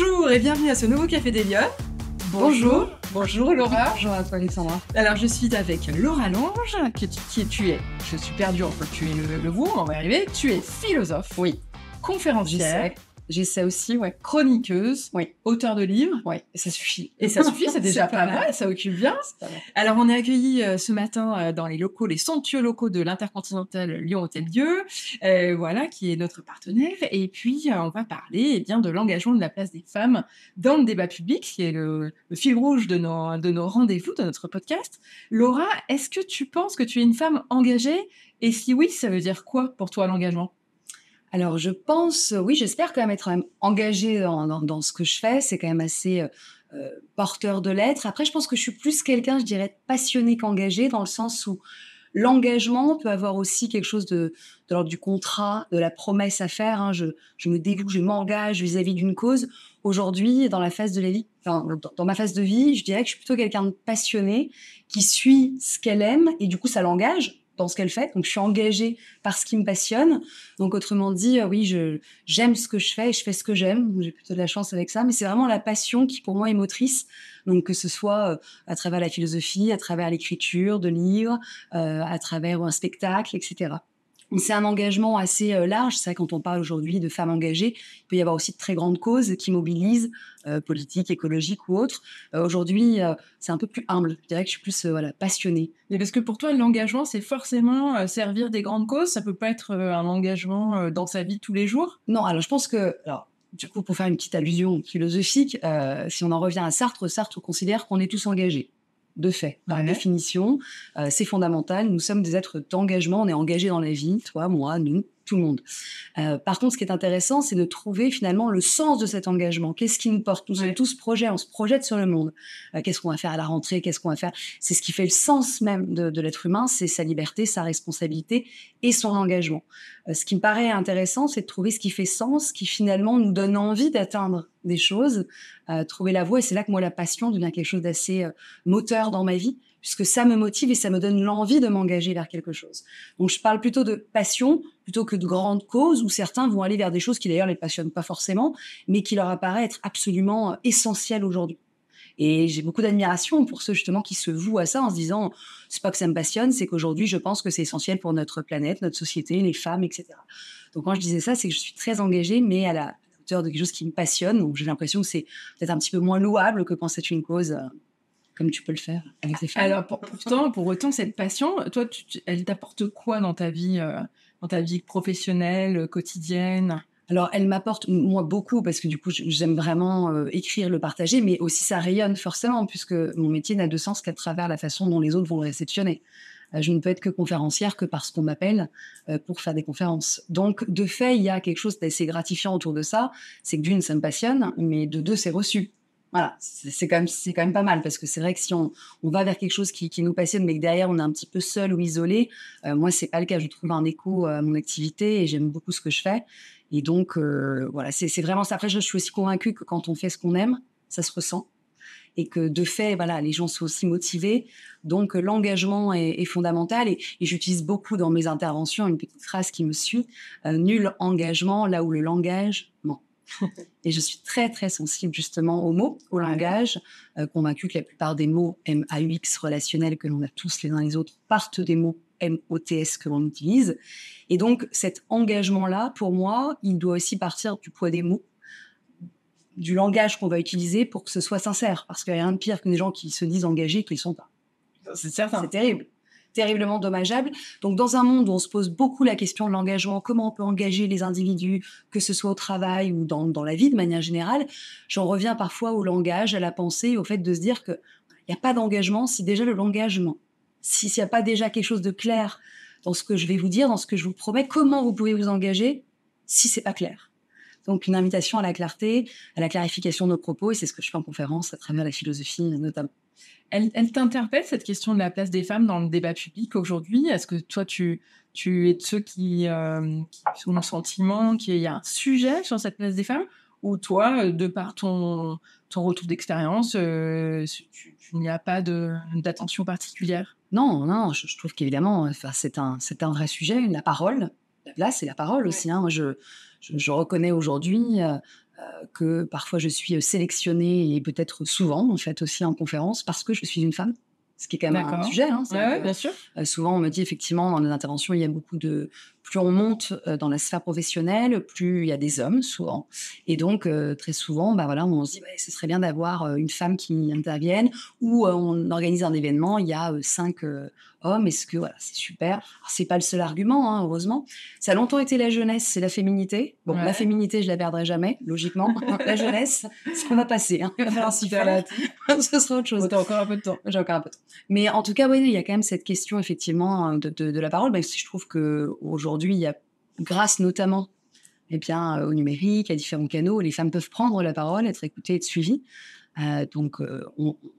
Bonjour et bienvenue à ce nouveau Café des Lyon. Bonjour. Bonjour Laura. Bonjour à toi Alexandra. Alors je suis avec Laura Lange, qui, qui tu es, je suis perdue entre tu es le, le vous, on va y arriver, tu es philosophe, Oui, conférencière, j'essaie aussi, ouais. chroniqueuse, Oui. auteur de livres, Ouais, et ça suffit. et ça suffit, c'est déjà pas mal, mal. ça occupe bien. Alors, on est accueillis euh, ce matin euh, dans les locaux, les somptueux locaux de l'Intercontinental Lyon Hôtel Dieu, euh, voilà, qui est notre partenaire. Et puis, euh, on va parler eh bien de l'engagement de la place des femmes dans le débat public, qui est le, le fil rouge de nos, de nos rendez-vous, de notre podcast. Laura, est-ce que tu penses que tu es une femme engagée? Et si oui, ça veut dire quoi pour toi l'engagement? Alors, je pense, oui, j'espère quand même être même engagée dans, dans, dans ce que je fais. C'est quand même assez euh, euh, porteur de l'être. Après, je pense que je suis plus quelqu'un, je dirais, passionné qu'engagé, dans le sens où l'engagement peut avoir aussi quelque chose de, de l'ordre du contrat, de la promesse à faire. hein. Je, je me dévoue, je m'engage vis-à-vis d'une cause. Aujourd'hui, dans la phase de la vie, enfin, dans, dans ma phase de vie, je dirais que je suis plutôt quelqu'un de passionné qui suit ce qu'elle aime et du coup, ça l'engage dans ce qu'elle fait. Donc, je suis engagée par ce qui me passionne. Donc, autrement dit, euh, oui, j'aime ce que je fais et je fais ce que j'aime. J'ai plutôt de la chance avec ça, mais c'est vraiment la passion qui, pour moi, est motrice. Donc, que ce soit euh, à travers la philosophie, à travers l'écriture de livres, euh, à travers un spectacle, etc. C'est un engagement assez euh, large. C'est vrai, quand on parle aujourd'hui de femmes engagées, il peut y avoir aussi de très grandes causes qui mobilisent, euh, politiques, écologiques ou autres. Euh, aujourd'hui, euh, c'est un peu plus humble. Je dirais que je suis plus voilà, passionnée. Mais parce que pour toi, l'engagement, c'est forcément servir des grandes causes? Ça peut pas être un engagement dans sa vie tous les jours? Non, alors je pense que, alors, du coup, pour faire une petite allusion philosophique, si on en revient à Sartre, Sartre considère qu'on est tous engagés. De fait, par Ouais. définition, euh, c'est fondamental. Nous sommes des êtres d'engagement, on est engagés dans la vie, toi, moi, nous, tout le monde. Euh, par contre, ce qui est intéressant, c'est de trouver finalement le sens de cet engagement. Qu'est-ce qui nous porte? Nous Ouais. sommes tous projets, on se projette sur le monde. Euh, qu'est-ce qu'on va faire à la rentrée? Qu'est-ce qu'on va faire? C'est ce qui fait le sens même de, de l'être humain, c'est sa liberté, sa responsabilité et son engagement. Euh, ce qui me paraît intéressant, c'est de trouver ce qui fait sens, qui finalement nous donne envie d'atteindre des choses, trouver la voie. Et c'est là que moi, la passion devient quelque chose d'assez moteur dans ma vie, puisque ça me motive et ça me donne l'envie de m'engager vers quelque chose. Donc, je parle plutôt de passion plutôt que de grandes causes où certains vont aller vers des choses qui d'ailleurs les passionnent pas forcément, mais qui leur apparaissent être absolument euh, essentielles aujourd'hui. Et j'ai beaucoup d'admiration pour ceux justement qui se vouent à ça en se disant c'est pas que ça me passionne, c'est qu'aujourd'hui je pense que c'est essentiel pour notre planète, notre société, les femmes, etc. Donc quand je disais ça, c'est que je suis très engagée, mais à la hauteur de quelque chose qui me passionne. Donc j'ai l'impression que c'est peut-être un petit peu moins louable que c'est une cause euh, comme tu peux le faire avec tes femmes. Alors pour- pourtant, pour autant, cette passion, toi, tu- tu- elle t'apporte quoi dans ta vie, euh, dans ta vie professionnelle, quotidienne? Alors, elle m'apporte, moi, beaucoup, parce que du coup, j'aime vraiment euh, écrire, le partager, mais aussi ça rayonne forcément, puisque mon métier n'a de sens qu'à travers la façon dont les autres vont le réceptionner. Euh, je ne peux être que conférencière que parce qu'on m'appelle euh, pour faire des conférences. Donc, de fait, il y a quelque chose d'assez gratifiant autour de ça. C'est que d'une, ça me passionne, mais de deux, c'est reçu. Voilà, c'est quand, même- c'est quand même pas mal, parce que c'est vrai que si on, on va vers quelque chose qui, qui nous passionne, mais que derrière, on est un petit peu seul ou isolé, euh, moi, c'est pas le cas. Je trouve un écho à mon activité et j'aime beaucoup ce que je fais. Et donc, euh, voilà, c'est c'est vraiment ça. Après, je suis aussi convaincue que quand on fait ce qu'on aime, ça se ressent. Et que de fait, voilà, les gens sont aussi motivés. Donc, euh, l'engagement est, est fondamental. Et, et j'utilise beaucoup dans mes interventions une petite phrase qui me suit euh, nul engagement là où le langage ment. et je suis très, très sensible justement aux mots, au langage, euh, convaincue que la plupart des mots M-A-U-X relationnels que l'on a tous les uns les autres partent des mots M-O-T-S que l'on utilise. Et donc, cet engagement-là, pour moi, il doit aussi partir du poids des mots, du langage qu'on va utiliser pour que ce soit sincère. Parce qu'il n'y a rien de pire que des gens qui se disent engagés et qui ne le sont pas. C'est certain. C'est terrible. Terriblement dommageable. Donc, dans un monde où on se pose beaucoup la question de l'engagement, comment on peut engager les individus, que ce soit au travail ou dans, dans la vie de manière générale, j'en reviens parfois au langage, à la pensée, au fait de se dire qu'il n'y a pas d'engagement si déjà le l'engagement, s'il n'y a pas déjà quelque chose de clair dans ce que je vais vous dire, dans ce que je vous promets, comment vous pouvez vous engager si c'est pas clair? Donc, une invitation à la clarté, à la clarification de nos propos, et c'est ce que je fais en conférence à travers la philosophie notamment. Elle, elle t'interpelle cette question de la place des femmes dans le débat public aujourd'hui? Est-ce que toi, tu, tu es de ceux qui, euh, qui ont le sentiment qu'il y a un sujet sur cette place des femmes? Ou toi, euh, de par ton, ton retour d'expérience, euh, tu, tu n'y as pas d'attention particulière? Non, non, je, je trouve qu'évidemment, enfin, c'est un, un vrai sujet. La parole, la place, c'est la parole aussi. hein. Moi, je, je, je reconnais aujourd'hui, euh, que parfois je suis sélectionnée et peut-être souvent, en fait, aussi en conférence, parce que je suis une femme ce qui est quand même un sujet. Hein, ouais, bien sûr. souvent, on me dit effectivement dans les interventions, il y a beaucoup de plus on monte dans la sphère professionnelle, plus il y a des hommes souvent. Et donc, très souvent, bah voilà, on se dit, ce serait bien d'avoir une femme qui intervienne, ou on organise un événement, il y a cinq hommes, est-ce que voilà, c'est super? C'est pas le seul argument, hein, heureusement. Ça a longtemps été la jeunesse, c'est la féminité. Bon, la féminité, je la perdrai jamais, logiquement. la jeunesse, qu'on va passer. Hein. Il va falloir s'y faire. Ce sera autre chose. T'as encore un peu de temps. J'ai encore un peu de temps. Mais en tout cas, oui, il y a quand même cette question effectivement de, de, la parole, même si je trouve que aujourd'hui aujourd'hui, il y a, grâce notamment eh bien, euh, au numérique, à différents canaux, les femmes peuvent prendre la parole, être écoutées, être suivies. Euh, donc, euh,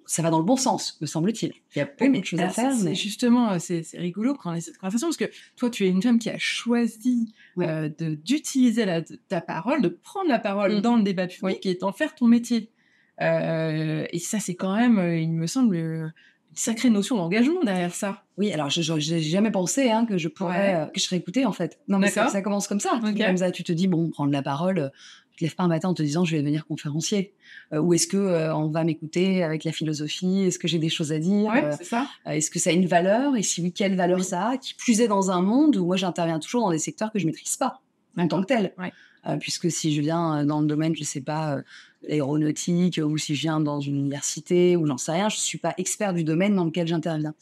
ça va dans le bon sens, me semble-t-il. Il y a beaucoup de choses à faire. Mais... Justement, c'est rigolo qu'on ait cette conversation parce que toi, tu es une femme qui a choisi d'utiliser ta parole, de prendre la parole mmh. dans le débat public et d'en faire ton métier. et ça, c'est quand même, il me semble, une sacrée notion d'engagement derrière ça. Oui, alors je n'ai jamais pensé hein, que je pourrais, euh, que je serais écoutée en fait. Non, mais ça, ça, commence comme ça. Comme ça, tu te dis bon, prendre la parole. Euh, te lèves pas un matin en te disant je vais devenir conférencier. Euh, ou est-ce que on va m'écouter avec la philosophie? Est-ce que j'ai des choses à dire? Ça. Est-ce que ça a une valeur? Et si oui, quelle valeur ça a? Qui plus est dans un monde où moi j'interviens toujours dans des secteurs que je maîtrise pas en tant que tel. puisque si je viens dans le domaine, je sais pas, aéronautique ou si je viens dans une université ou j'en sais rien, je suis pas expert du domaine dans lequel j'interviens.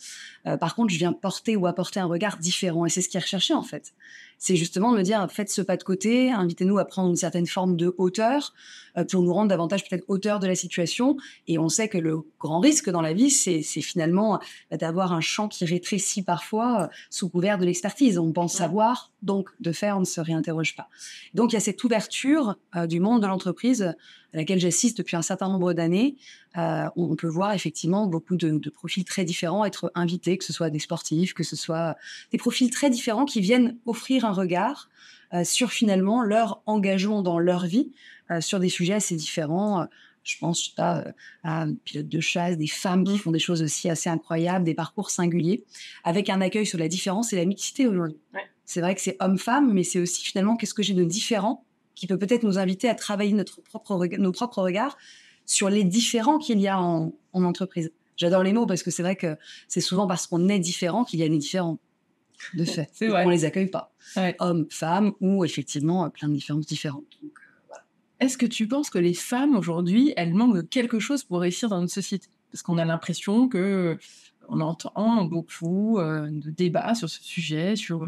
Euh, par contre, je viens porter ou apporter un regard différent et c'est ce qui est recherché en fait c'est justement de me dire faites ce pas de côté, invitez-nous à prendre une certaine forme de hauteur euh, pour nous rendre davantage peut-être hauteur de la situation. Et on sait que le grand risque dans la vie, c'est finalement euh, d'avoir un champ qui rétrécit parfois euh, sous couvert de l'expertise. On pense savoir, donc de faire, on ne se réinterroge pas. Donc il y a cette ouverture du monde de l'entreprise à laquelle j'assiste depuis un certain nombre d'années, on peut voir effectivement beaucoup de, de, profils très différents être invités, que ce soit des sportifs, que ce soit des profils très différents qui viennent offrir un regard euh, sur finalement leur engagement dans leur vie euh, sur des sujets assez différents. Je pense pas, euh, à un pilote de chasse, des femmes qui mmh. font des choses aussi assez incroyables, des parcours singuliers, avec un accueil sur la différence et la mixité aujourd'hui. C'est vrai que c'est homme-femme, mais c'est aussi finalement qu'est-ce que j'ai de différent qui peut peut-être nous inviter à travailler notre propre nos propres regards sur les différents qu'il y a en, en entreprise. J'adore les mots parce que c'est vrai que c'est souvent parce qu'on est différent qu'il y a des différents de fait. C'est vrai. On les accueille pas. Hommes, femmes ou effectivement euh, plein de différences différentes. Euh, Est-ce que tu penses que les femmes aujourd'hui, elles manquent de quelque chose pour réussir dans notre société? Parce qu'on a l'impression que on entend beaucoup de débats sur ce sujet, sur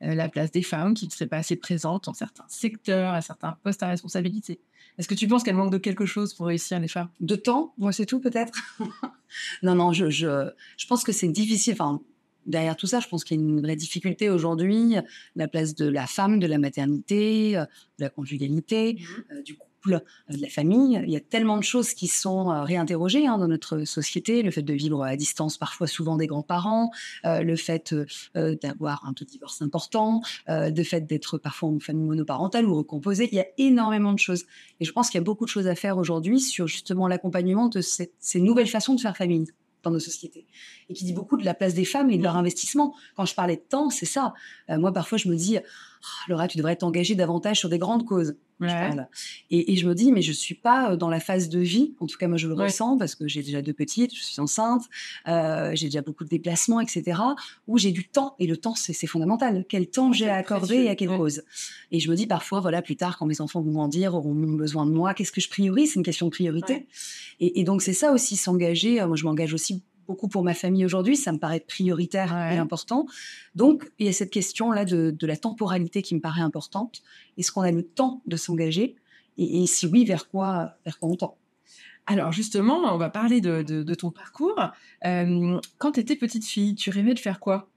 la place des femmes qui ne seraient pas assez présentes dans certains secteurs, à certains postes à responsabilité. Est-ce que tu penses qu'elles manquent de quelque chose pour réussir les femmes? De temps? Moi, c'est tout peut-être? non, non, je, je, je pense que c'est difficile. Enfin, derrière tout ça, je pense qu'il y a une vraie difficulté aujourd'hui, la place de la femme, de la maternité, euh, de la conjugalité, mmh. euh, du couple, euh, de la famille. Il y a tellement de choses qui sont réinterrogées hein, dans notre société. Le fait de vivre à distance, parfois souvent des grands-parents, le fait d'avoir un taux de divorce important, le fait d'être parfois en famille monoparentale ou recomposée. Il y a énormément de choses. Et je pense qu'il y a beaucoup de choses à faire aujourd'hui sur justement l'accompagnement de ces nouvelles façons de faire famille dans nos sociétés. Et qui dit beaucoup de la place des femmes et de leur investissement. Quand je parlais de temps, c'est ça. Euh, moi, parfois, je me dis, oh, Laura, tu devrais t'engager davantage sur des grandes causes. Et, je me dis, mais je suis pas euh, dans la phase de vie, en tout cas moi je le ressens parce que j'ai déjà deux petites, je suis enceinte, euh, j'ai déjà beaucoup de déplacements, etc. Où j'ai du temps et le temps c'est fondamental. Quel temps j'ai à accorder et à quelle cause? Et je me dis parfois, voilà, plus tard quand mes enfants vont grandir, auront besoin de moi, qu'est-ce que je priorise? C'est une question de priorité. Et, et, donc c'est ça aussi s'engager. Moi je m'engage aussi beaucoup pour ma famille aujourd'hui, ça me paraît prioritaire et important. Donc, il y a cette question-là de, la temporalité qui me paraît importante. Est-ce qu'on a le temps de s'engager? Et, si oui, vers quoi, vers quoi on tend? Alors justement, on va parler de, ton parcours. Euh, quand tu étais petite fille, tu rêvais de faire quoi?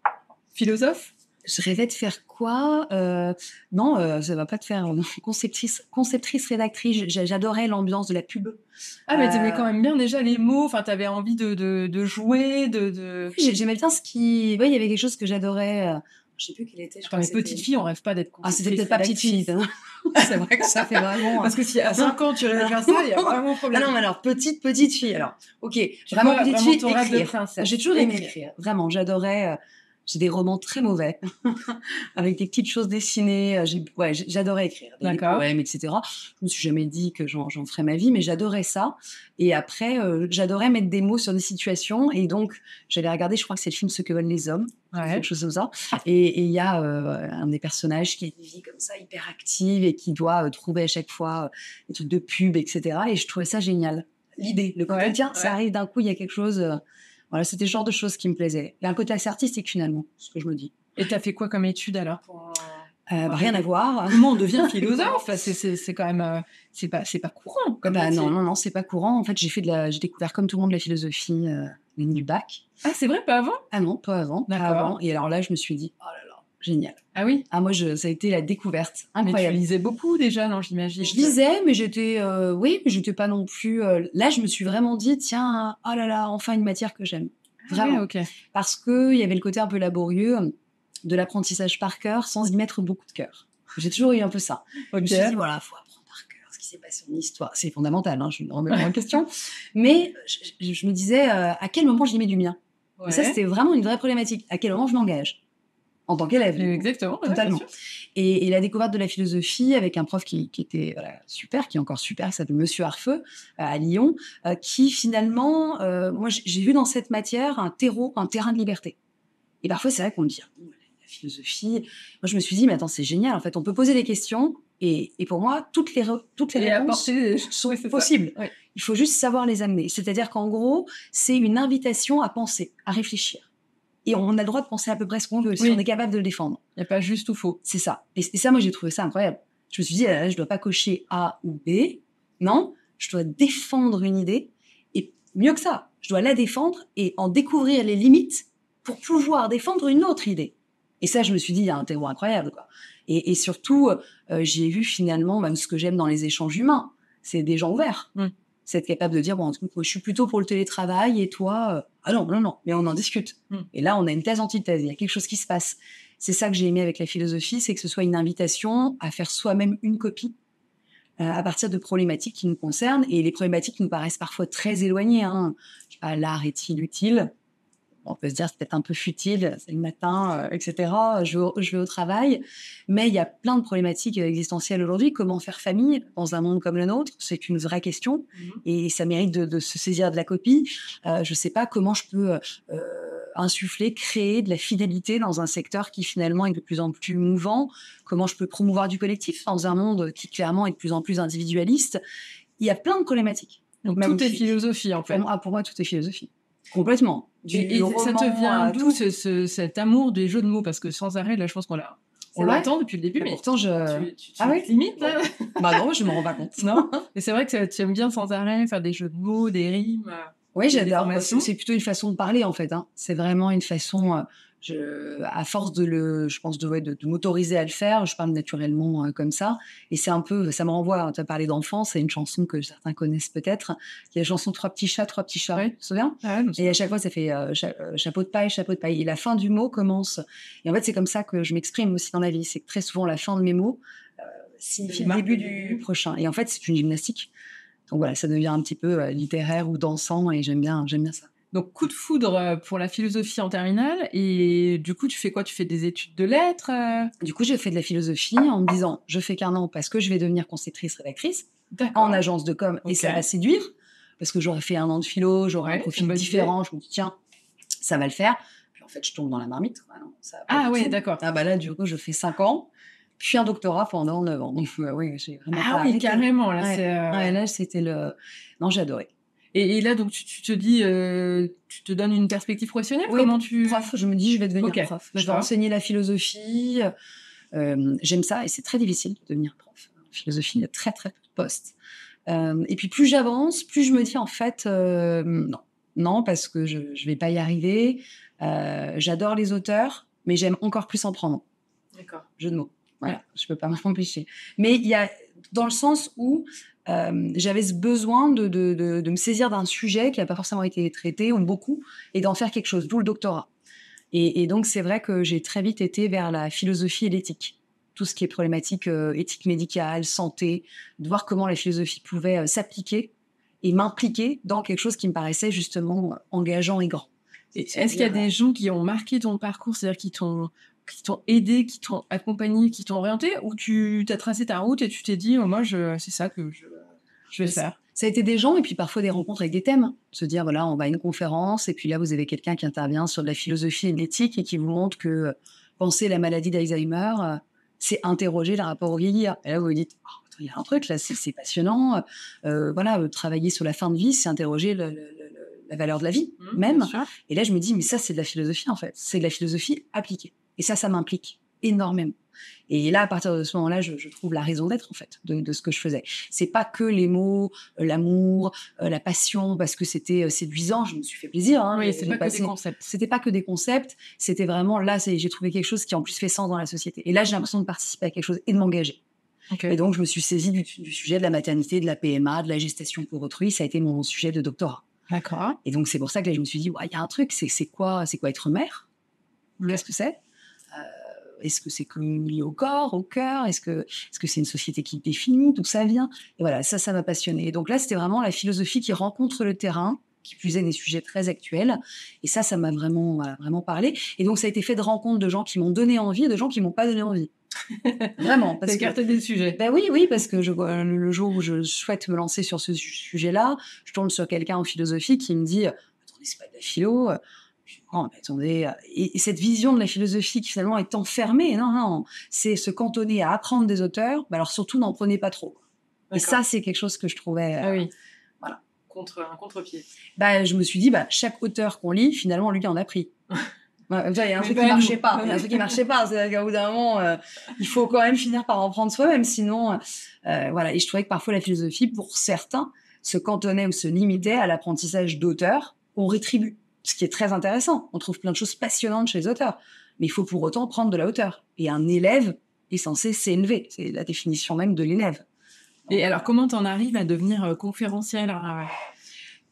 Philosophe? Je rêvais de faire quoi euh, Non, euh, ça va pas te faire conceptrice, conceptrice rédactrice. J'adorais l'ambiance de la pub. Ah, mais t'aimais quand même bien déjà les mots. Enfin, t'avais envie de, de, jouer, de. de... Oui, j'aimais bien ce qui. Oui, il y avait quelque chose que j'adorais. Euh, je sais plus quel était. Je crois petite fille, on rêve pas d'être. Ah, c'était peut-être pas petite fille. c'est vrai que ça fait vraiment. Parce que si à 5 ans tu rêves faire ça, il y a vraiment un problème. Ah non, mais alors petite petite fille. Alors, ok, vraiment petite fille. J'ai toujours aimé écrire. Vraiment, j'adorais J'ai des romans très mauvais, avec des petites choses dessinées. Ouais, j'adorais écrire, des, poèmes, etc. Je me suis jamais dit que j'en ferais ma vie, mais j'adorais ça. Et après, j'adorais mettre des mots sur des situations. Et donc, j'allais regarder, je crois que c'est le film Ce que veulent les hommes, quelque chose comme ça. Et il y a un des personnages qui a une vie comme ça, hyper active, et qui doit trouver à chaque fois des trucs de pub, etc. Et je trouvais ça génial. L'idée, le côté, tiens, ça arrive d'un coup, il y a quelque chose voilà, c'était le genre de choses qui me plaisaient. Il y a un côté assez artistique finalement, ce que je me dis. Et tu as fait quoi comme étude alors? Euh, bah, rien à voir. Comment on devient philosophe C'est quand même, euh, c'est pas, c'est pas courant. Comme bah, non, non, non, c'est pas courant. En fait, j'ai fait de la, j'ai découvert comme tout le monde la philosophie euh, du bac. Ah, c'est vrai, pas avant? Ah non, pas avant, pas avant. Et alors là, je me suis dit, oh là là, génial. Ah oui? Ah moi, je, ça a été la découverte. Incroyable. Mais tu lisais beaucoup déjà, non, j'imagine Je lisais, mais j'étais... Euh, oui, mais j'étais pas non plus... Euh, là, je me suis vraiment dit, tiens, oh là là, enfin une matière que j'aime. Ah vraiment. Parce qu'il y avait le côté un peu laborieux de l'apprentissage par cœur sans y mettre beaucoup de cœur. J'ai toujours eu un peu ça. Je me suis dit, voilà, faut apprendre par cœur ce qui s'est passé en histoire. C'est fondamental, hein, je me remets pas en question. Mais je, me disais, euh, à quel moment j'y mets du mien? Ça, c'était vraiment une vraie problématique. À quel moment je m'engage? En tant qu'élève. Exactement, totalement. et, la découverte de la philosophie avec un prof qui, était super, qui est encore super, qui s'appelle Monsieur Arfeux à Lyon, euh, qui finalement, euh, moi j'ai vu dans cette matière un terreau, un terrain de liberté. Et parfois c'est vrai qu'on dit la philosophie. Moi je me suis dit mais attends c'est génial en fait on peut poser des questions et, pour moi toutes les toutes les réponses sont possibles. Il faut juste savoir les amener. C'est-à-dire qu'en gros c'est une invitation à penser, à réfléchir et on a le droit de penser à peu près ce qu'on veut, si on est capable de le défendre. Il n'y a pas juste ou faux. C'est ça. Et, ça, moi, j'ai trouvé ça incroyable. Je me suis dit, je ne dois pas cocher A ou B. Non, je dois défendre une idée. Et mieux que ça, je dois la défendre et en découvrir les limites pour pouvoir défendre une autre idée. Et ça, je me suis dit, il y a un terreau incroyable. Quoi. Et, surtout, euh, j'ai vu finalement, même ce que j'aime dans les échanges humains, c'est des gens ouverts. Mmh c'est être capable de dire bon, je suis plutôt pour le télétravail et toi, euh, ah non, non, non, mais on en discute. Hmm. Et là, on a une thèse antithèse, il y a quelque chose qui se passe. C'est ça que j'ai aimé avec la philosophie, c'est que ce soit une invitation à faire soi-même une copie euh, à partir de problématiques qui nous concernent. Et les problématiques nous paraissent parfois très éloignées. Hein. L'art est-il utile? On peut se dire c'est peut-être un peu futile, c'est le matin, euh, etc. Je vais, je vais, au travail, mais il y a plein de problématiques existentielles aujourd'hui. Comment faire famille dans un monde comme le nôtre? C'est une vraie question mmh et ça mérite de, se saisir de la copie. Euh, je ne sais pas comment je peux euh, insuffler, créer de la fidélité dans un secteur qui finalement est de plus en plus mouvant. Comment je peux promouvoir du collectif dans un monde qui clairement est de plus en plus individualiste? Il y a plein de problématiques. Donc tout est philosophie en fait. pour moi, tout est philosophie. Complètement. et, ça te vient d'où cet amour des jeux de mots? Parce que sans arrêt, là, je pense qu'on l'a. On l'attend depuis le début, mais pourtant je. Tu, ah oui Limite là Bah non, je me rends pas compte. Non Mais c'est vrai que tu aimes bien sans arrêt faire des jeux de mots, des rimes. Oui, j'adore. C'est plutôt une façon de parler en fait. Hein. C'est vraiment une façon. Euh, je, à force de le, je pense, de, de, m'autoriser à le faire, je parle naturellement euh, comme ça. Et c'est un peu, ça me renvoie, hein, tu as parlé d'enfance, c'est une chanson que certains connaissent peut-être, qui est la chanson Trois petits chats, trois petits chats, tu te souviens? Et à chaque fois, ça fait euh, euh, chapeau de paille, chapeau de paille. Et la fin du mot commence. Et en fait, c'est comme ça que je m'exprime aussi dans la vie. C'est que très souvent, la fin de mes mots signifie le début du prochain. Et en fait, c'est une gymnastique. Donc voilà, ça devient un petit peu littéraire ou dansant et j'aime bien, j'aime bien ça. Donc, coup de foudre euh, pour la philosophie en terminale. Et du coup, tu fais quoi? Tu fais des études de lettres euh? Du coup, j'ai fait de la philosophie en me disant, je fais qu'un an parce que je vais devenir conceptrice rédactrice en agence de com et ça va séduire parce que j'aurais fait un an de philo, j'aurais un profil différent. Je me dis, tiens, ça va le faire. Puis en fait, je tombe dans la marmite. ah oui, d'accord. Ah bah là, du coup, je fais cinq ans puis un doctorat pendant 9 ans. Donc, oui, j'ai vraiment Ah oui, carrément. Là, euh, là c'était le. Non, j'ai adoré. Et, là, donc, tu, te dis, euh, tu te donnes une perspective professionnelle oui, Comment tu... prof, je me dis, je vais devenir prof. Je vais enseigner la philosophie. Euh, J'aime ça et c'est très difficile de devenir prof. En philosophie, il y a très, très peu de postes. Euh, et puis, plus j'avance, plus je me dis, en fait, non. Non, parce que je ne vais pas y arriver. J'adore les auteurs, mais j'aime encore plus en prendre. D'accord. Jeu de mots. Voilà, je peux pas m'empêcher. Mais il y a dans le sens où euh, j'avais ce besoin de, de, de, me saisir d'un sujet qui n'a pas forcément été traité, ou beaucoup, et d'en faire quelque chose, d'où le doctorat. Et, donc, c'est vrai que j'ai très vite été vers la philosophie et l'éthique. Tout ce qui est problématique euh, éthique médicale, santé, de voir comment la philosophie pouvait euh, s'appliquer et m'impliquer dans quelque chose qui me paraissait justement engageant et grand. Est-ce qu'il y a des gens qui ont marqué ton parcours, c'est-à-dire qui t'ont aidé, qui t'ont accompagné, qui t'ont orienté, ou tu t'as tracé ta route et tu t'es dit, oh, moi, c'est ça que je, je vais faire ça a été des gens et puis parfois des rencontres avec des thèmes. Se dire, voilà, on va à une conférence et puis là, vous avez quelqu'un qui intervient sur de la philosophie et de l'éthique et qui vous montre que euh, penser la maladie d'Alzheimer, euh, c'est interroger le rapport au vieillir. Et là, vous vous dites, oh, il y a un truc là, c'est passionnant. Euh, voilà, travailler sur la fin de vie, c'est interroger la valeur de la vie mmh, même. Et là, je me dis, mais ça, c'est de la philosophie en fait. C'est de la philosophie appliquée. Et ça, ça m'implique énormément. Et là, à partir de ce moment-là, je, trouve la raison d'être en fait de, ce que je faisais. C'est pas que les mots, euh, l'amour, euh, la passion, parce que c'était euh, séduisant. Je me suis fait plaisir. Hein, oui, c'était pas que des concepts. C'était pas que des concepts. C'était vraiment là, j'ai trouvé quelque chose qui en plus fait sens dans la société. Et là, j'ai l'impression de participer à quelque chose et de m'engager. Et donc, je me suis saisie du, sujet de la maternité, de la PMA, de la gestation pour autrui. Ça a été mon sujet de doctorat. D'accord. Et donc, c'est pour ça que là, je me suis dit, il y a un truc, c'est quoi, c'est quoi être mère? Qu'est-ce que c'est? Est-ce que c'est lié au corps, au cœur Est-ce que est-ce que c'est une société qui définit D'où ça vient? Et voilà, ça, ça m'a passionné. Donc là, c'était vraiment la philosophie qui rencontre le terrain, qui est des sujets très actuels. Et ça, ça m'a vraiment, vraiment parlé. Et donc, ça a été fait de rencontres de gens qui m'ont donné envie et de gens qui m'ont pas donné envie. Vraiment. Parce que des sujets. Ben oui, oui, parce que je, le jour où je souhaite me lancer sur ce sujet-là, je tombe sur quelqu'un en philosophie qui me dit Attendez, c'est pas de la philo, Oh, attendez, euh, et, cette vision de la philosophie qui finalement est enfermée, non, non, c'est se cantonner à apprendre des auteurs, bah alors surtout n'en prenez pas trop. Et ça, c'est quelque chose que je trouvais. ah oui. Voilà. Contre un contre-pied. Bah, je me suis dit, bah, chaque auteur qu'on lit, finalement, lui en a pris. il y a un truc qui marchait pas. Il y a un truc qui marchait pas. C'est-à-dire qu'au bout d'un moment, euh, il faut quand même finir par en prendre soi-même. Sinon, euh, voilà. Et je trouvais que parfois la philosophie, pour certains, se cantonnait ou se limitait à l'apprentissage d'auteurs qu'on rétribue ce qui est très intéressant. On trouve plein de choses passionnantes chez les auteurs, mais il faut pour autant prendre de la hauteur. Et un élève est censé s'élever. C'est la définition même de l'élève. Et alors, comment tu en arrives à devenir euh, conférenciel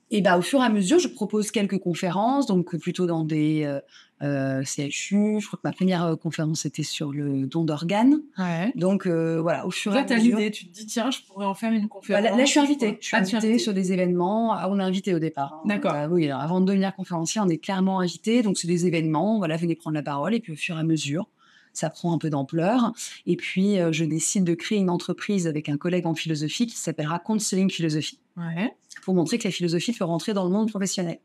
et bah, au fur et à mesure, je propose quelques conférences, donc plutôt dans des euh, euh CHU. Je crois que ma première euh, conférence était sur le don d'organes. Ouais. Donc euh, voilà, au fur et à mesure. l'idée, tu te dis tiens, je pourrais en faire une conférence. Bah, là, je suis invitée. Je suis ah, invitée sur des événements. Ah, on est invité au départ. Hein. D'accord. oui, avant de devenir conférencier, on est clairement invité. Donc c'est des événements. Voilà, venez prendre la parole et puis au fur et à mesure, ça prend un peu d'ampleur. Et puis, je décide de créer une entreprise avec un collègue en philosophie qui s'appellera Counseling Philosophie. Ouais pour montrer que la philosophie peut rentrer dans le monde professionnel.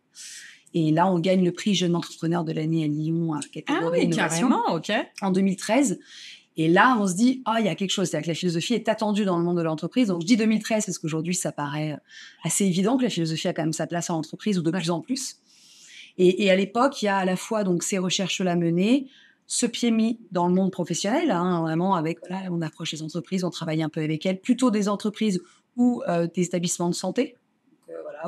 Et là, on gagne le prix Jeune Entrepreneur de l'année à Lyon à catégorie ah oui, carrément, ok. En 2013. Et là, on se dit, ah, il y a quelque chose. C'est-à-dire que la philosophie est attendue dans le monde de l'entreprise. Donc, je dis 2013 parce qu'aujourd'hui, ça paraît assez évident que la philosophie a quand même sa place en entreprise ou de plus en plus. Et, à l'époque, il y a à la fois donc ces recherches-là menées, ce pied mis dans le monde professionnel, hein, vraiment avec, voilà, on approche les entreprises, on travaille un peu avec elles, plutôt des entreprises ou euh, des établissements de santé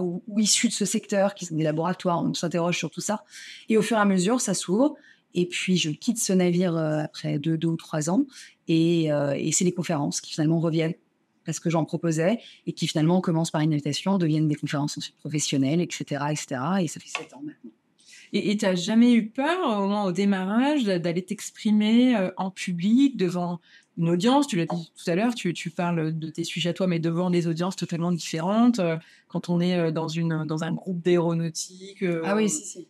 ou, issus de ce secteur, qui sont des laboratoires, on s'interroge sur tout ça. Et au fur et à mesure, ça s'ouvre. Et puis, je quitte ce navire euh, après deux, ou trois ans. Et, euh, et c'est les conférences qui finalement reviennent parce que j'en proposais et qui finalement commencent par une invitation, deviennent des conférences ensuite professionnelles, etc., etc. Et ça fait sept ans maintenant. Et tu n'as jamais eu peur, au moins au démarrage, d'aller t'exprimer euh, en public devant une audience, tu l'as dit tout à l'heure, tu, tu, parles de tes sujets à toi, mais devant des audiences totalement différentes, euh, quand on est euh, dans, une, dans un groupe d'aéronautique. Euh, ah oui, si, si.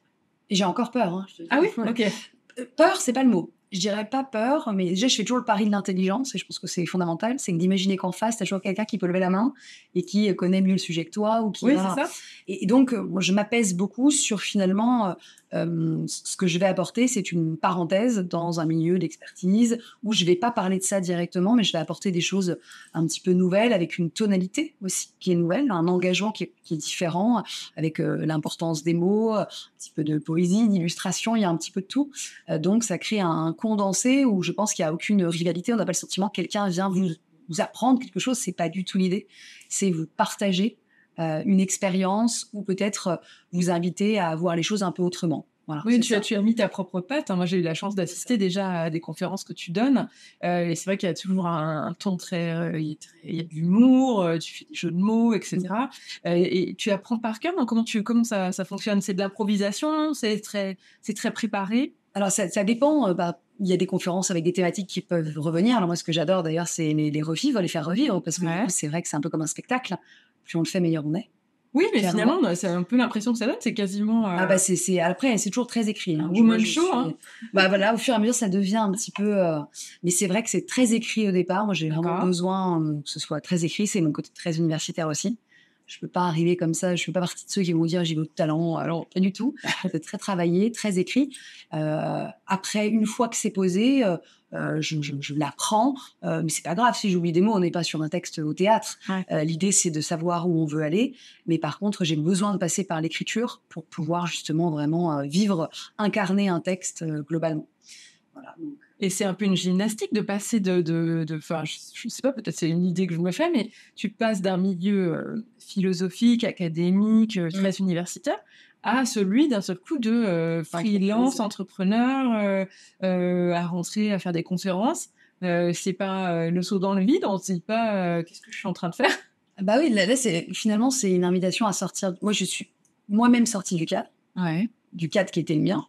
J'ai encore peur. Hein, ah oui, ok. Peur, c'est pas le mot je dirais pas peur, mais déjà, je fais toujours le pari de l'intelligence, et je pense que c'est fondamental, c'est d'imaginer qu'en face, tu as toujours quelqu'un qui peut lever la main et qui connaît mieux le sujet que toi. Ou qui oui, c'est ça. Et, donc, moi, je m'apaise beaucoup sur finalement euh, ce que je vais apporter, c'est une parenthèse dans un milieu d'expertise où je vais pas parler de ça directement, mais je vais apporter des choses un petit peu nouvelles avec une tonalité aussi qui est nouvelle, un engagement qui est, différent, avec l'importance des mots, un petit peu de poésie, d'illustration, il y a un petit peu de tout. donc, ça crée un condensé où je pense qu'il n'y a aucune rivalité. On n'a pas le sentiment que quelqu'un vient vous, vous, apprendre quelque chose. C'est pas du tout l'idée. C'est vous partager euh, une expérience ou peut-être euh, vous inviter à voir les choses un peu autrement. Voilà, oui, tu as, tu as mis ta propre patte. Hein. Moi, j'ai eu la chance d'assister déjà à des conférences que tu donnes. Euh, et c'est vrai qu'il y a toujours un, ton très. il, y a de l'humour, tu fais des jeux de mots, etc. Mm. et tu apprends par cœur. comment, tu, comment ça, ça fonctionne? C'est de l'improvisation? C'est très, très préparé? Alors ça, ça dépend. Bah, il y a des conférences avec des thématiques qui peuvent revenir. Alors moi, ce que j'adore d'ailleurs, c'est les, les, revivre, les faire revivre, parce que c'est vrai que c'est un peu comme un spectacle. Plus on le fait, meilleur on est. Oui, mais Clairement. finalement, c'est un peu l'impression que ça donne, c'est quasiment, Ah heu bah, c'est après, c'est toujours très écrit, hein. Woman show, suis hein. bah, voilà, au fur et à mesure, ça devient un petit peu, heu mais c'est vrai que c'est très écrit au départ. Moi, j'ai vraiment besoin, heu, que ce soit très écrit. C'est mon côté très universitaire aussi. Je peux pas arriver comme ça, je fais pas partie de ceux qui vont dire: «J'y vais au talent», alors pas du tout. C'est très travaillé, très écrit. Après, une fois que c'est posé, heu, je je je l'apprends, heu, mais c'est pas grave si j'oublie des mots, on n'est pas sur un texte au théâtre. Ouais. Heu, l'idée, c'est de savoir où on veut aller, mais par contre, j'ai besoin de passer par l'écriture pour pouvoir justement vraiment, heu, vivre, incarner un texte, globalement. Voilà, donc Et c'est un peu une gymnastique de passer de de de enfin, je je sais pas, peut-être c'est une idée que je me fais, mais tu passes d'un milieu, heu, philosophique, académique, heu, très universitaire, à celui d'un seul coup de, heu, freelance, entrepreneur, à rentrer, à faire des conférences. C'est pas, le saut dans le vide, on se dit pas, «Qu'est-ce que je suis en train de faire?» Ah bah, oui, là là, c'est finalement, c'est une invitation à sortir moi, je suis moi-même sortie du cadre, Ouais. du cadre qui était le mien,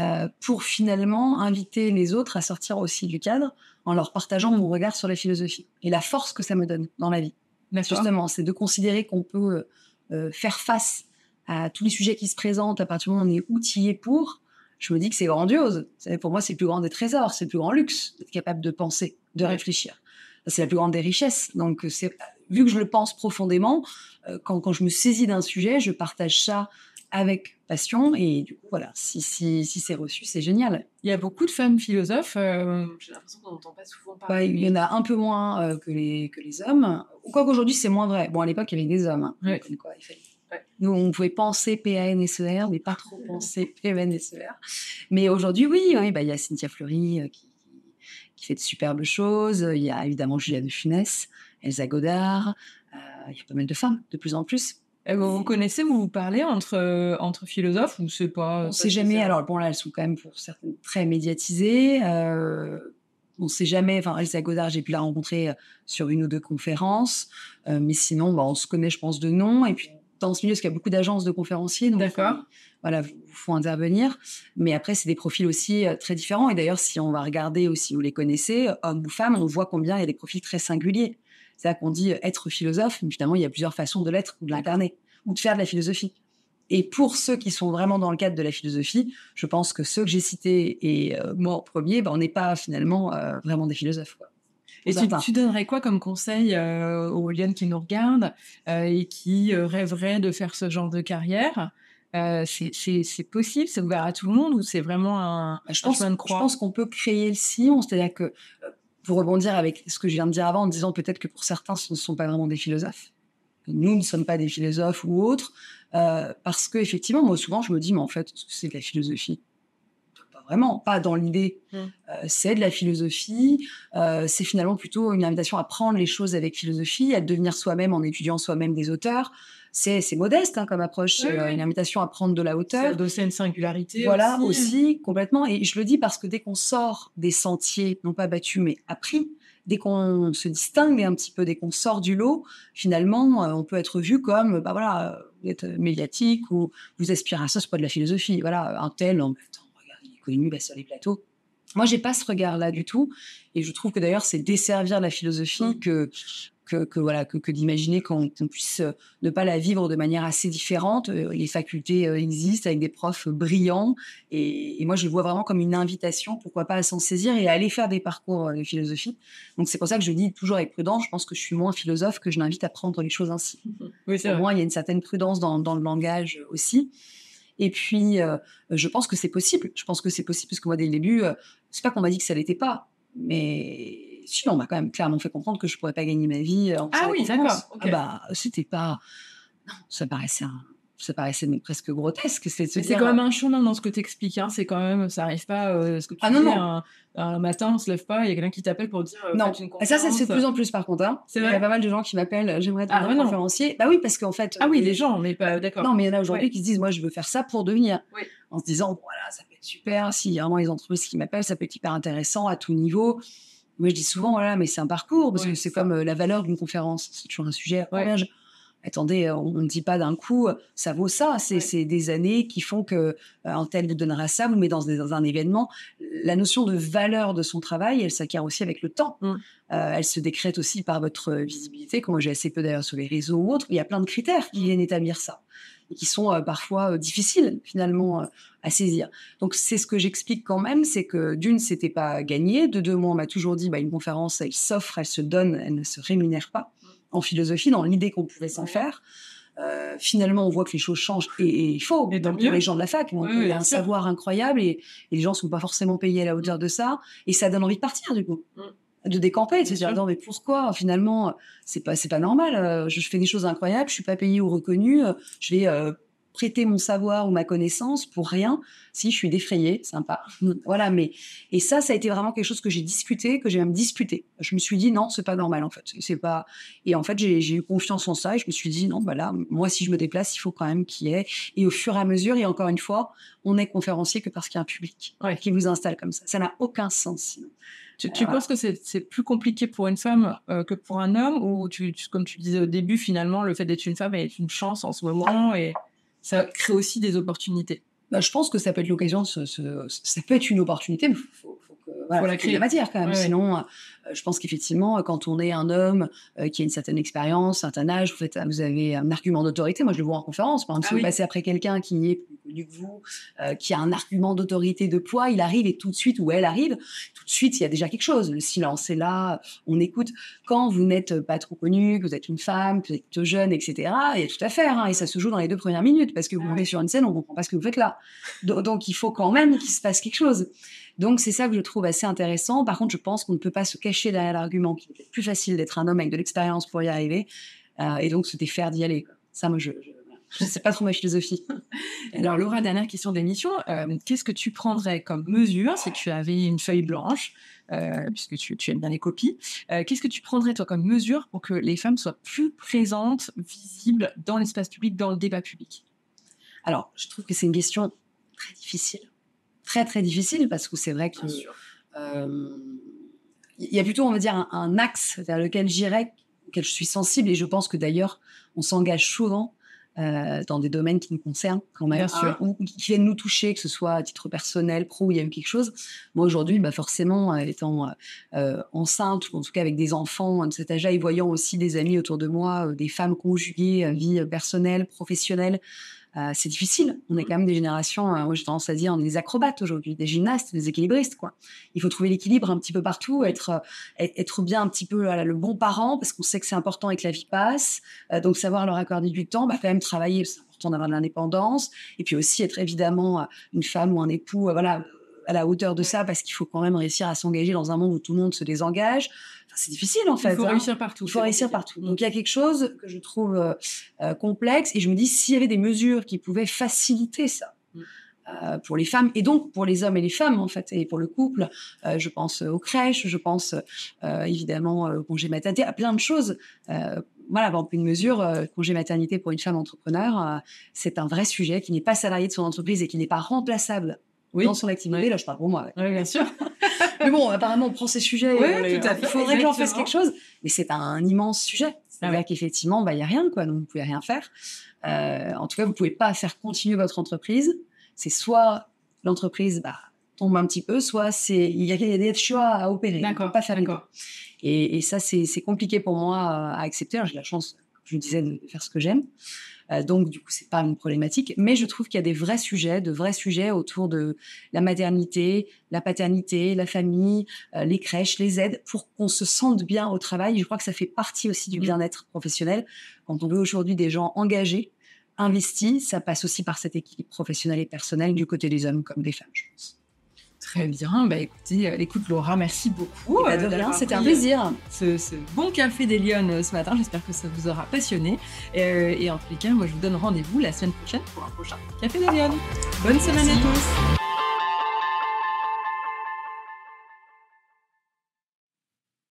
heu, pour finalement inviter les autres à sortir aussi du cadre, en leur partageant mon regard sur la philosophie et la force que ça me donne dans la vie. Justement, c'est de considérer qu'on peut, heu heu, faire face à tous les sujets qui se présentent à partir du moment où on est outillé pour. Je me dis que c'est grandiose. Pour moi, c'est le plus grand des trésors, c'est le plus grand luxe d'être capable de penser, de Ouais. réfléchir. C'est la plus grande des richesses. Donc, c'est vu que je le pense profondément, quand je me saisis d'un sujet, je partage ça avec passion et du coup, voilà, si si si c'est reçu, c'est génial. Il y a beaucoup de femmes philosophes, heu, j'ai l'impression qu'on n'entend pas souvent parler. il y en a un peu moins, heu, que les que les hommes. Quoique aujourd'hui, c'est moins vrai. Bon, à l'époque, il y avait des hommes, hein, Ouais. quoi il fallait Ouais. nous, on pouvait penser P-A-N-S-E-R, mais pas trop penser P-E-N-S-E-R. Mais aujourd'hui, oui, bah, il y a Cynthia Fleury, heu, qui qui fait de superbes choses. Il y a évidemment Julia de Funès, Elsa Godard, il y a pas mal de femmes, de plus en plus. Et vous vous connaissez, vous vous parlez entre, heu, entre philosophes ou c'est pas, On ne sait jamais. Alors bon, là, elles sont quand même pour certaines très médiatisées. Heu, on ne sait jamais. Enfin, Elsa Godard, j'ai pu la rencontrer euh, sur une ou deux conférences. Euh, mais sinon, bah, on se connaît, je pense, de nom. Et puis, dans ce milieu, parce qu'il y a beaucoup d'agences de conférenciers. D'accord. euh, Voilà, vous faut intervenir. Mais après, c'est des profils aussi euh, très différents. Et d'ailleurs, si on va regarder aussi, vous les connaissez, euh, hommes ou femmes, on voit combien il y a des profils très singuliers. C'est-à-dire qu'on dit euh, être philosophe, mais finalement, il y a plusieurs façons de l'être ou de l'incarner, ou de faire de la philosophie. Et pour ceux qui sont vraiment dans le cadre de la philosophie, je pense que ceux que j'ai cités et euh, moi en premier, ben, on n'est pas finalement euh, vraiment des philosophes. Quoi. Et tu, donnerais quoi comme conseil euh, aux lions qui nous regardent et qui rêveraient de faire ce genre de carrière? C'est- possible, c'est ouvert à tout le monde ou c'est vraiment un, Bah, je un pense, chemin de je croix? pense qu'on peut créer le sillon, c'est-à-dire que, pour rebondir avec ce que je viens de dire avant, en disant peut-être que pour certains, ce ne sont pas vraiment des philosophes. Nous ne sommes pas des philosophes ou autres, euh, parce que effectivement, moi souvent, je me dis, mais en fait, c'est de la philosophie? Vraiment, pas dans l'idée. Mm. Euh, c'est de la philosophie, euh, c'est finalement plutôt une invitation à prendre les choses avec philosophie, à devenir soi-même en étudiant soi-même des auteurs. C'est c'est modeste hein, comme approche, c'est Oui, euh, oui. une invitation à prendre de la C'est hauteur. à une singularité Voilà, aussi. aussi, complètement. Et je le dis parce que dès qu'on sort des sentiers, non pas battus, mais appris, dès qu'on se distingue un petit peu, dès qu'on sort du lot, finalement, on peut être vu comme, bah voilà, vous êtes médiatique ou vous aspirez à ça, c'est pas de la philosophie. Voilà, un tel, en même temps, regarde, il est connu, bah, sur les plateaux. Moi, j'ai pas ce regard-là du tout. Et je trouve que d'ailleurs, c'est desservir la philosophie Mm. que, que, que voilà, que, que d'imaginer qu'on puisse euh, ne pas la vivre de manière assez différente. Euh, Les facultés euh, existent avec des profs brillants. Et, et moi, je le vois vraiment comme une invitation, pourquoi pas à s'en saisir et à aller faire des parcours de philosophie. Donc, c'est pour ça que je dis toujours avec prudence, je pense que je suis moins philosophe que je l'invite à prendre les choses ainsi. Oui, c'est Pour vrai. moi, il y a une certaine prudence dans, dans le langage aussi. Et puis, euh, je pense que c'est possible. Je pense que c'est possible parce que moi, dès le début, euh, c'est pas qu'on m'a dit que ça l'était pas, mais si, on m'a quand même clairement fait comprendre que je pourrais pas gagner ma vie euh, en Ah oui, d'accord, ok. Ah bah, c'était pas. Non, ça paraissait un- Ça paraissait presque grotesque. C'est dire, quand même un chemin dans ce que tu expliques. Hein. C'est quand même, ça arrive pas. euh, ce que tu Ah non, dis, non. Un, un matin, on se lève pas, il y a quelqu'un qui t'appelle pour dire. euh, Non, une ça, ça se fait de plus en plus par contre. hein. Il y a pas mal de gens qui m'appellent, euh, j'aimerais Ah, devenir ouais, non. conférencier. Bah oui, parce qu'en fait. Ah oui, euh, les gens, mais pas d'accord. Non, mais il y en a aujourd'hui Ouais. qui se disent, moi, je veux faire ça pour devenir. Oui. En se disant, voilà, ça peut être super. S'il y a vraiment les entreprises qui m'appellent, ça peut être hyper intéressant à tout niveau. Moi, je dis souvent, voilà, mais c'est un parcours, parce Oui, que c'est comme euh, la valeur d'une conférence. C'est toujours un sujet. Ouais. Attendez, euh, on ne dit pas d'un coup, ça vaut ça. C'est des années qui font que un tel vous donnera ça, vous met dans, dans, un événement. La notion de valeur de son travail, elle s'acquiert aussi avec le temps. Mmh. elle se décrète aussi par votre visibilité, comme j'ai assez peu d'ailleurs sur les réseaux ou autres. Il y a plein de critères qui mmh. viennent établir ça et qui sont parfois difficiles finalement à saisir. Donc c'est ce que j'explique quand même, c'est que d'une, c'était pas gagné. De deux, moi, on m'a toujours dit, bah, une conférence, elle s'offre, elle se donne, elle ne se rémunère pas en philosophie, dans l'idée qu'on pouvait s'en faire. Euh, finalement, on voit que les choses changent et, il faut. Et pour les gens de la fac, il y a un savoir incroyable et, les gens sont pas forcément payés à la hauteur de ça et ça donne envie de partir du coup. Mm. de décamper, de se dire non mais pourquoi? Finalement c'est pas c'est pas normal, euh, je, fais des choses incroyables, je suis pas payé ou reconnu, euh, je vais prêter mon savoir ou ma connaissance pour rien si je suis défrayée, sympa. voilà, mais et ça, ça a été vraiment quelque chose que j'ai discuté, que j'ai même disputé. Je me suis dit non, c'est pas normal en fait. C'est pas. Et en fait, j'ai eu confiance en ça et je me suis dit non, bah là, moi, si je me déplace, il faut quand même qu'il y ait. Et au fur et à mesure, et encore une fois, on est conférencier que parce qu'il y a un public qui vous installe comme ça. Ça n'a aucun sens Tu, penses que c'est plus compliqué pour une femme euh, que pour un homme ou tu, comme tu disais au début, finalement, le fait d'être une femme est une chance en ce moment et ça crée aussi des opportunités. Bah, je pense que ça peut être l'occasion, ça peut être une opportunité, voilà, la créer la matière quand même. Sinon, euh, je pense qu'effectivement, quand on est un homme euh, qui a une certaine expérience, un certain âge, vous, vous avez un argument d'autorité. Moi, je le vois en conférence. Par exemple, si ah vous passez après quelqu'un qui est plus connu que vous, euh, qui a un argument d'autorité de poids, il arrive et tout de suite, ou elle arrive, tout de suite, il y a déjà quelque chose. Le silence est là, on écoute. Quand vous n'êtes pas trop connu, que vous êtes une femme, que vous êtes jeune, etc., il y a tout à faire. Hein, et ça se joue dans les deux premières minutes parce que vous montez sur une scène, on ne comprend pas ce que vous faites là. Donc, il faut quand même qu'il se passe quelque chose. Donc c'est ça que je trouve assez intéressant. Par contre, je pense qu'on ne peut pas se cacher derrière l'argument qu'il est plus facile d'être un homme avec de l'expérience pour y arriver, euh, et donc se défaire d'y aller. Ça, moi, je, je ne sais pas trop ma philosophie. Alors Laura, dernière question d'émission. Euh, qu'est-ce que tu prendrais comme mesure si tu avais une feuille blanche, euh, puisque tu, tu, aimes bien les copies, qu'est-ce que tu prendrais toi comme mesure pour que les femmes soient plus présentes, visibles dans l'espace public, dans le débat public? Alors, je trouve que c'est une question très difficile très très difficile parce que c'est vrai que euh, il y a plutôt on va dire un, axe vers lequel j'irai, auquel je suis sensible et je pense que d'ailleurs on s'engage souvent euh, dans des domaines qui nous concernent quand même, hein, ou qui viennent nous toucher, que ce soit à titre personnel, pro, où il y a eu quelque chose. Moi aujourd'hui, bah forcément, euh, étant enceinte ou en tout cas avec des enfants de cet âge-là et voyant aussi des amis autour de moi, des femmes conjuguées, vie personnelle, professionnelle, euh, c'est difficile. On est quand même des générations, euh, j'ai tendance à dire, on est des acrobates aujourd'hui, des gymnastes, des équilibristes. Quoi. Il faut trouver l'équilibre un petit peu partout, être, euh, être bien un petit peu le bon parent, parce qu'on sait que c'est important et que la vie passe. donc savoir leur accorder du temps, bah, quand même travailler, c'est important d'avoir de l'indépendance. Et puis aussi être évidemment une femme ou un époux, voilà, à la hauteur de ça, parce qu'il faut quand même réussir à s'engager dans un monde où tout le monde se désengage c'est difficile en fait. Il faut hein. réussir partout. Il faut réussir partout. Donc il y a quelque chose que je trouve euh, euh, complexe et je me dis s'il y avait des mesures qui pouvaient faciliter ça. Mm. Euh, pour les femmes et donc pour les hommes et les femmes en fait et pour le couple je pense aux crèches je pense évidemment au congé maternité à plein de choses voilà, bon, une mesure, congé maternité pour une femme entrepreneur, c'est un vrai sujet qui n'est pas salarié de son entreprise et qui n'est pas remplaçable dans son activité. Là, je parle pour moi. Oui, bien sûr. mais bon, apparemment, on prend ces sujets. tout à fait. Il faudrait que j'en fasse quelque chose. Mais c'est un immense sujet. C'est-à-dire qu'effectivement, bah, il n'y a rien, quoi. Donc, vous pouvez rien faire. Euh, en tout cas, vous pouvez pas faire continuer votre entreprise. C'est soit l'entreprise bah, tombe un petit peu, soit c'est il y, a des choix à opérer. D'accord. Pas faire d'accord. Et, et, ça, c'est compliqué pour moi à accepter. J'ai la chance, je vous disais, de faire ce que j'aime. Euh, donc, du coup, c'est pas une problématique. Mais je trouve qu'il y a des vrais sujets, de vrais sujets autour de la maternité, la paternité, la famille, euh, les crèches, les aides, pour qu'on se sente bien au travail. Je crois que ça fait partie aussi du mmh. bien-être professionnel. Quand on veut aujourd'hui des gens engagés, investis, ça passe aussi par cet équilibre professionnel et personnel du côté des hommes comme des femmes, je pense. Très bien. Bah, écoutez, euh, écoute Laura, merci beaucoup. Eh ben, de rien, c'était un plaisir. Ce, bon café des Lyonnes ce matin, j'espère que ça vous aura passionné. et en tous les cas, moi je vous donne rendez-vous la semaine prochaine pour un prochain Café des Lyonnes. Bonne semaine à tous.